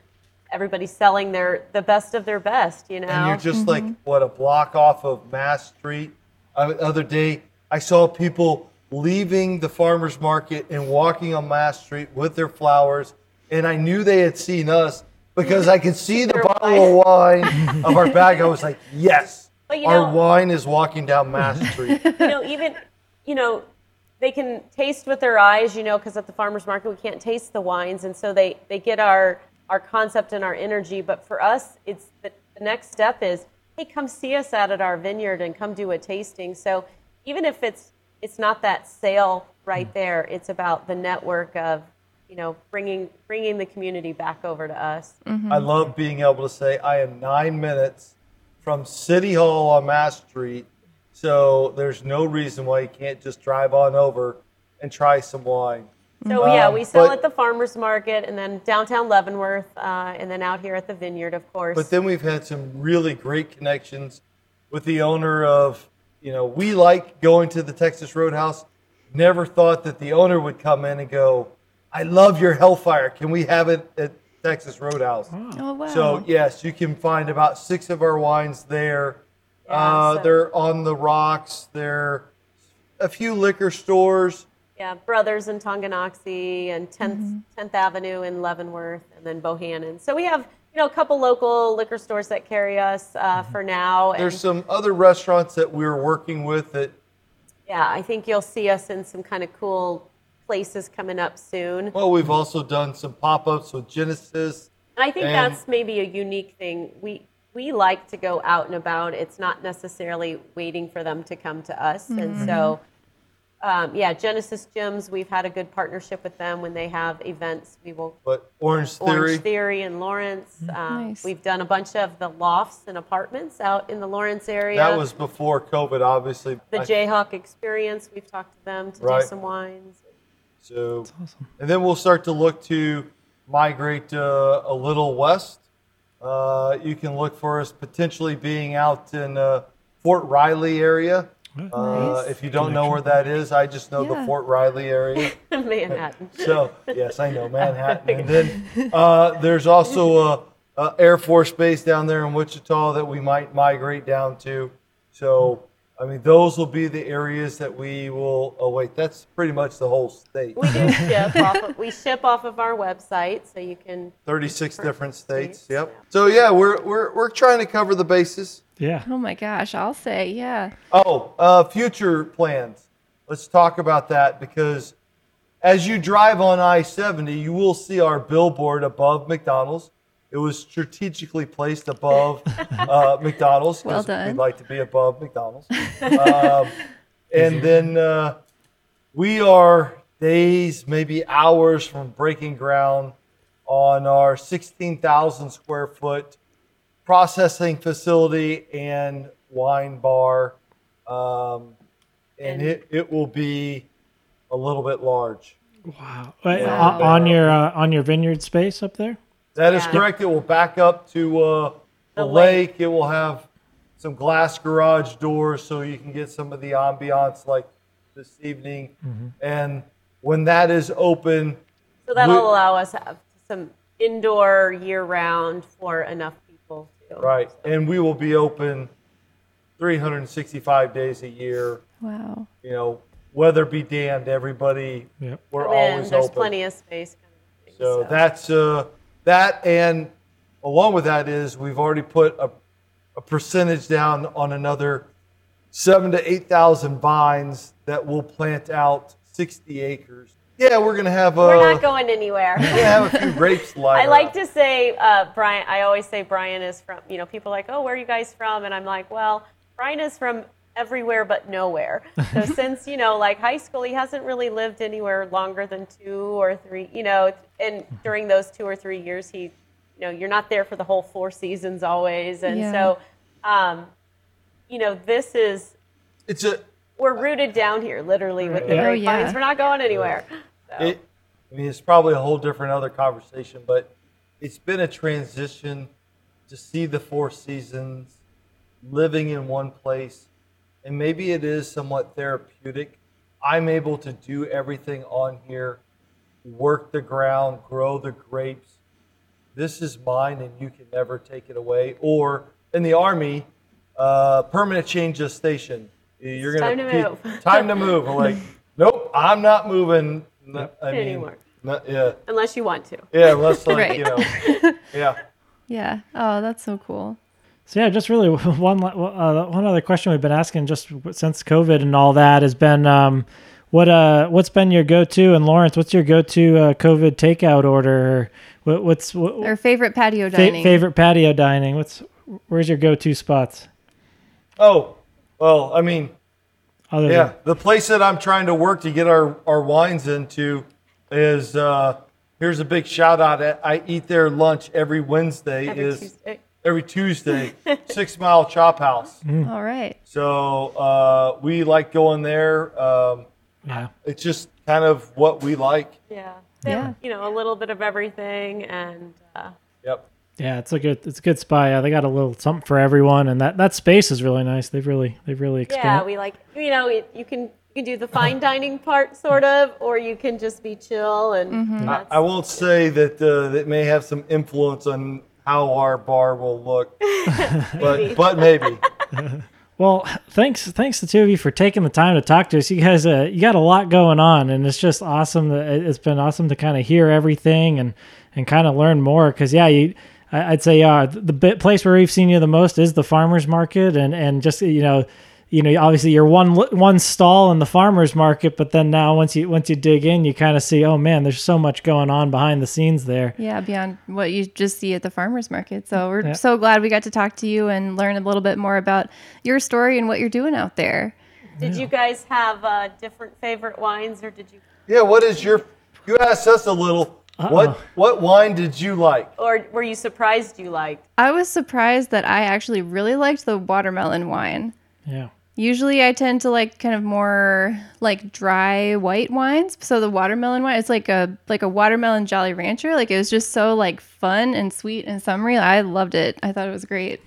everybody's selling their the best of their best, you know. and you're just like what a block off of Mass Street. Uh, the other day, I saw people leaving the farmers market and walking on Mass Street with their flowers, and I knew they had seen us because I could see the bottle of wine of our bag. I was like, yes, But you our know- wine is walking down Mass Street. [laughs] you know, even, you know, they can taste with their eyes, you know, because at the farmers market we can't taste the wines, and so they they get our our concept and our energy. But for us, it's the, the next step is, hey, come see us out at our vineyard and come do a tasting. So even if it's it's not that sale right there, it's about the network of, you know, bringing bringing the community back over to us. I love being able to say I am nine minutes from City Hall on Mass Street, so there's no reason why you can't just drive on over and try some wine. So yeah, Um, we sell but- at the farmers market, and then downtown Leavenworth, uh, and then out here at the vineyard, of course. But then we've had some really great connections with the owner of, you know, we like going to the Texas Roadhouse. Never thought that the owner would come in and go, I love your Hellfire. Can we have it at Texas Roadhouse? Oh, wow. So yes, you can find about six of our wines there. Yeah, uh, so- They're on the rocks. They're a few liquor stores. Yeah, Brothers in Tonganoxie and 10th, 10th Avenue in Leavenworth and then Bohannon. So we have, you know, a couple local liquor stores that carry us uh, for now. And There's some other restaurants that we're working with that. yeah, I think you'll see us in some kind of cool places coming up soon. Well, we've also done some pop-ups with Genesis. And I think And- that's maybe a unique thing. We we like to go out and about. It's not necessarily waiting for them to come to us. And so, um, yeah, Genesis Gyms, we've had a good partnership with them when they have events. We will But Orange Theory, Orange Theory in Lawrence. Um, Nice. We've done a bunch of the lofts and apartments out in the Lawrence area. that was before COVID, obviously. the Jayhawk Experience. We've talked to them to Right. do some wines. So, awesome. and then we'll start to look to migrate uh, a little west. Uh, you can look for us potentially being out in uh, Fort Riley area. Uh, if you don't know where that is, I just know the Fort Riley area. [laughs] Manhattan. So yes, I know Manhattan. And then [laughs] uh, there's also a, a Air Force Base down there in Wichita that we might migrate down to. So I mean, those will be the areas that we will. Oh wait, that's pretty much the whole state. We do ship off. Of, we ship off of our website, so you can 36 different states. states, Yep. So yeah, we're we're we're trying to cover the bases. Yeah. Oh my gosh, I'll say, yeah. Oh, uh, future plans. Let's talk about that because as you drive on I 70, you will see our billboard above McDonald's. It was strategically placed above uh, [laughs] McDonald's Well 'cause done. we'd like to be above McDonald's. [laughs] um, and then uh, we are days, maybe hours from breaking ground on our 16,000 square foot processing facility and wine bar. Um, and And- it, it will be a little bit large. Wow. Wait, On, on your uh, on your vineyard space up there. That is Yeah. correct. It will back up to uh, the, The lake. lake. It will have some glass garage doors so you can get some of the ambiance like this evening. And when that is open, So that'll We- allow us have some indoor year round for enough people people too. Right. And we will be open 365 days a year. Wow. You know, weather be damned, everybody, Yep. we're Come in, always there's open. plenty of space. Kind of thing, So that's uh, that, and along with that is we've already put a, a percentage down on another seven to eight thousand vines that will plant out sixty acres. Yeah, we're gonna have a we're not going anywhere. we're gonna have a few [laughs] grapes I like up. to say, uh, Brian. I always say Brian is from. You know, people are like, oh, where are you guys from? And I'm like, well, Brian is from everywhere but nowhere. So [laughs] since you know, like high school, he hasn't really lived anywhere longer than two or three. You know, and during those two or three years, he, you know, you're not there for the whole four seasons always, and Yeah. so, um, you know, this is It's a we're rooted down here, literally with the Yeah. Oh, yeah. We're not going anywhere. So. It, I mean, it's probably a whole different other conversation, but it's been a transition to see the four seasons living in one place. And maybe it is somewhat therapeutic. I'm able to do everything on here, work the ground, grow the grapes. This is mine and you can never take it away. Or in the Army, uh, permanent change of station. You're It's gonna time to keep- move. [laughs] time to move. I'm like, nope, I'm not moving. No, I mean, Anymore. no- yeah, Unless you want to. yeah, unless like [laughs] Right. you know, [laughs] yeah. Yeah. Oh, that's so cool. So yeah, just really [laughs] one uh, one other question we've been asking just since COVID and all that has been um, what uh what's been your go to and Lawrence, what's your go to uh, COVID takeout order? What, what's what, Our favorite patio fa- dining. favorite patio dining? What's where's your go to spots? Oh, well, I mean, Other yeah, the place that I'm trying to work to get our our wines into is uh, here's a big shout out. I eat their lunch every Wednesday. Every is Tuesday. Every Tuesday, [laughs] Six Mile Chop House. All right. So uh, we like going there. Um, yeah. it's just kind of what we like. Yeah. Yeah. You know, a little bit of everything, and uh, Yep. Yeah, it's a good it's a good spot. Yeah, they got a little something for everyone, and that, that space is really nice. They've really they've really expanded. yeah, expanded. we like. You know, it, you can you can do the fine [laughs] dining part, sort of, or you can just be chill and. Mm-hmm. I, I won't say that uh, that may have some influence on how our bar will look, but [laughs] but maybe. [laughs] Well, thanks thanks the two of you for taking the time to talk to us. You guys, uh, you got a lot going on, and it's just awesome. That it's been awesome to kind of hear everything and and kind of learn more. Because yeah, you, I, I'd say yeah, the bit place where we've seen you the most is the farmers market, and and just you know, you know, obviously you're one one stall in the farmers market, but then now once you once you dig in, you kind of see, oh man, there's so much going on behind the scenes there. Yeah, beyond what you just see at the farmers market. So we're Yeah. so glad we got to talk to you and learn a little bit more about your story and what you're doing out there. Did you guys have uh, different favorite wines, or did you, Yeah. What is your? You asked us a little. What what wine did you like? or were you surprised you liked? I was surprised that I actually really liked the watermelon wine. Yeah. Usually I tend to like kind of more like dry white wines. So the watermelon wine, it's like a like a watermelon Jolly Rancher. Like it was just so like fun and sweet and summery. I loved it. I thought it was great.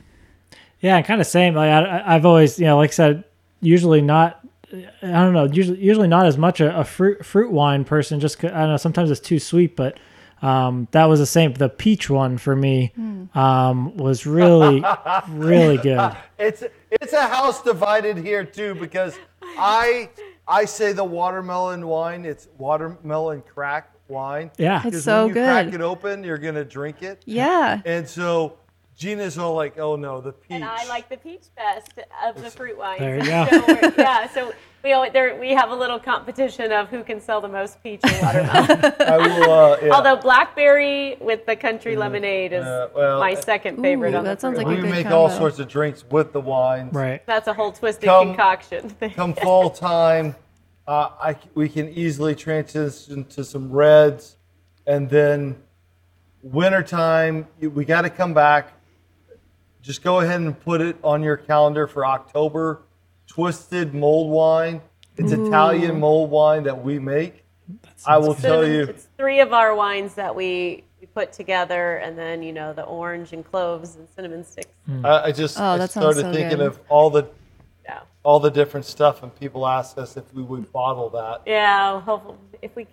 Yeah, kind of same. Like I, I've always, you know, like I said, usually not. I don't know. Usually, usually not as much a, a fruit fruit wine person. Just I don't know. Sometimes it's too sweet, but um, that was the same. The peach one for me um, was really, really good. [laughs] It's it's a house divided here too because I I say the watermelon wine. It's watermelon crack wine. Yeah, It's so when you crack it open, you're gonna drink it. Yeah. And so Gina's all like, "Oh no, the peach." And I like the peach best of the fruit wines. There you [laughs] go. So yeah, so we always, there we have a little competition of who can sell the most peach and [laughs] watermelon. I will. Uh, yeah. Although blackberry with the country lemonade is Uh, well, my second favorite. Ooh, on the that sounds fruit like a we wine. good make all sorts of drinks with the wines. right. That's a whole twisted Come- concoction. Come fall time, uh, I, we can easily transition to some reds, and then wintertime, you- we got to come back. Just go ahead and put it on your calendar for October. Twisted mulled wine. It's Italian mulled wine that we make. I will tell Cinnamon- you. it's three of our wines that we, we put together, and then you know the orange and cloves and cinnamon sticks. I, I just Oh, I started so thinking good. of all the Yeah, all the different stuff, and people ask us if we would bottle that. yeah. Hopefully, if we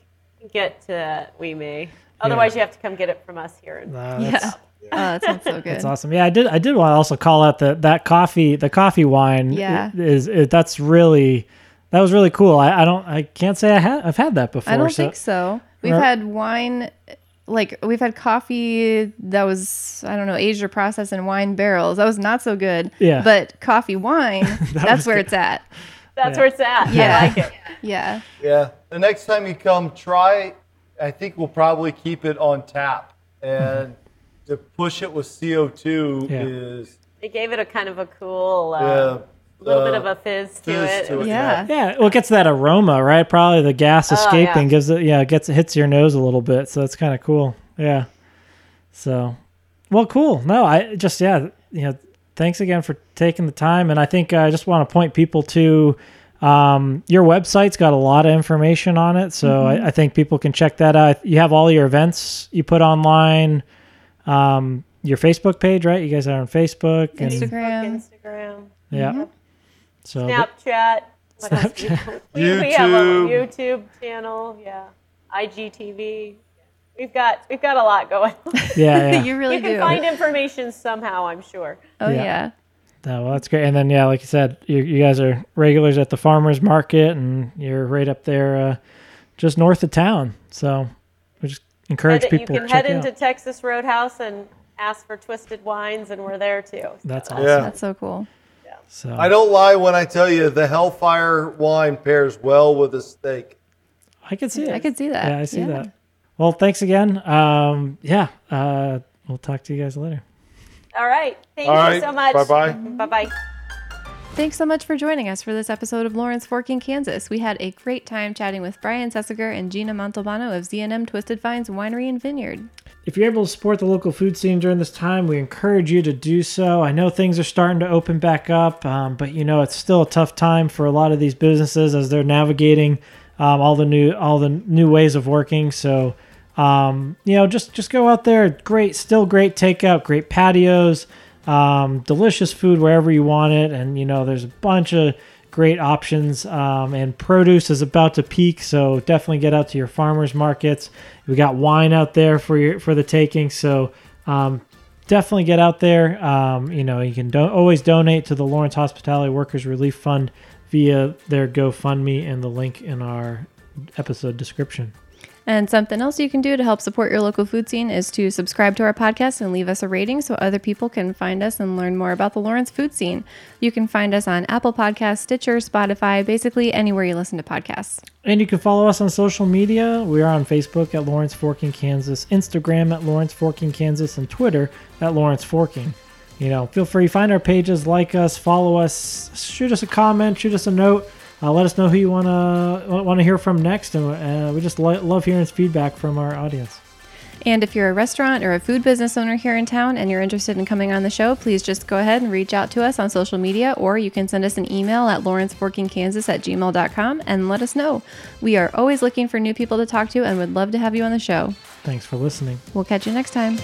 get to that, we may. Otherwise, you have to come get it from us here. in- Yeah. That's, Oh, that sounds so [laughs] good. That's awesome. Yeah, I did. I did want to also call out that that coffee, the coffee wine. Yeah. is, is that's really that was really cool. I, I don't. I can't say I had. I've had that before. I don't so, think so. We've Right. had wine, like we've had coffee that was I don't know aged or processed in wine barrels. That was not so good. Yeah. But coffee wine, [laughs] that's where good. it's at. That's Yeah. where it's at. Yeah. I like it. [laughs] Yeah. Yeah. The next time you come, try. I think we'll probably keep it on tap, and to push it with CO2 Yeah. is It gave it a kind of a cool, uh, yeah, little bit uh, of a fizz to fizz it. to it. Yeah. Yeah, well, it gets that aroma, right? Probably the gas Oh, escaping yeah. gives it. Yeah, it gets it hits your nose a little bit, so it's kind of cool. Yeah. So, well, cool. No, I just yeah, you know, thanks again for taking the time, and I think I just want to point people to. Um, your website's got a lot of information on it, so I, I think people can check that out. You have all your events you put online, um, your Facebook page, right? You guys are on Facebook and Instagram. Instagram, yeah. So Snapchat. What else do we, we, we have a YouTube. YouTube channel. Yeah, IGTV. We've got we've got a lot going. on. [laughs] yeah, yeah. you really you can do. find information somehow. I'm sure. oh Yeah. yeah. Oh, well, that's great. And then, yeah, like you said, you, you guys are regulars at the farmers market, and you're right up there, uh, just north of town. So we just encourage Head- you people can to head it into out. Texas Roadhouse and ask for twisted wines, and we're there too. That's awesome. Yeah. That's so cool. So I don't lie when I tell you the Hellfire wine pairs well with a steak. I can see it. I can see that. Yeah, I see Yeah. that. Well, thanks again. Um, yeah, uh, we'll talk to you guys later. All right. Thank All you right. so much. Bye-bye. Bye bye. Thanks so much for joining us for this episode of Lawrence Forking, Kansas. We had a great time chatting with Brian Sessiger and Gina Montalbano of Z&M Twisted Vines Winery and Vineyard. If you're able to support the local food scene during this time, we encourage you to do so. I know things are starting to open back up, um, but you know it's still a tough time for a lot of these businesses as they're navigating um, all the new all the new ways of working. So, um, you know, just just go out there. Great, still great takeout, great patios, um, delicious food wherever you want it, and you know there's a bunch of great options. Um, and produce is about to peak, so definitely get out to your farmers markets. We got wine out there for your for the taking, so um, definitely get out there. Um, you know, you can do- always donate to the Lawrence Hospitality Workers Relief Fund via their GoFundMe and the link in our episode description. And something else you can do to help support your local food scene is to subscribe to our podcast and leave us a rating so other people can find us and learn more about the Lawrence food scene. You can find us on Apple Podcasts, Stitcher, Spotify, basically anywhere you listen to podcasts. And you can follow us on social media. We are on Facebook at Lawrence Forking Kansas, Instagram at Lawrence Forking Kansas, and Twitter at Lawrence Forking. You know, feel free find our pages, like us, follow us, shoot us a comment, shoot us a note. Uh, let us know who you want to want to hear from next, and uh, we just lo- love hearing feedback from our audience. And if you're a restaurant or a food business owner here in town and you're interested in coming on the show, please just go ahead and reach out to us on social media or you can send us an email at lawrenceforkingkansas at gmail.com and let us know. We are always looking for new people to talk to and would love to have you on the show. Thanks for listening. We'll catch you next time.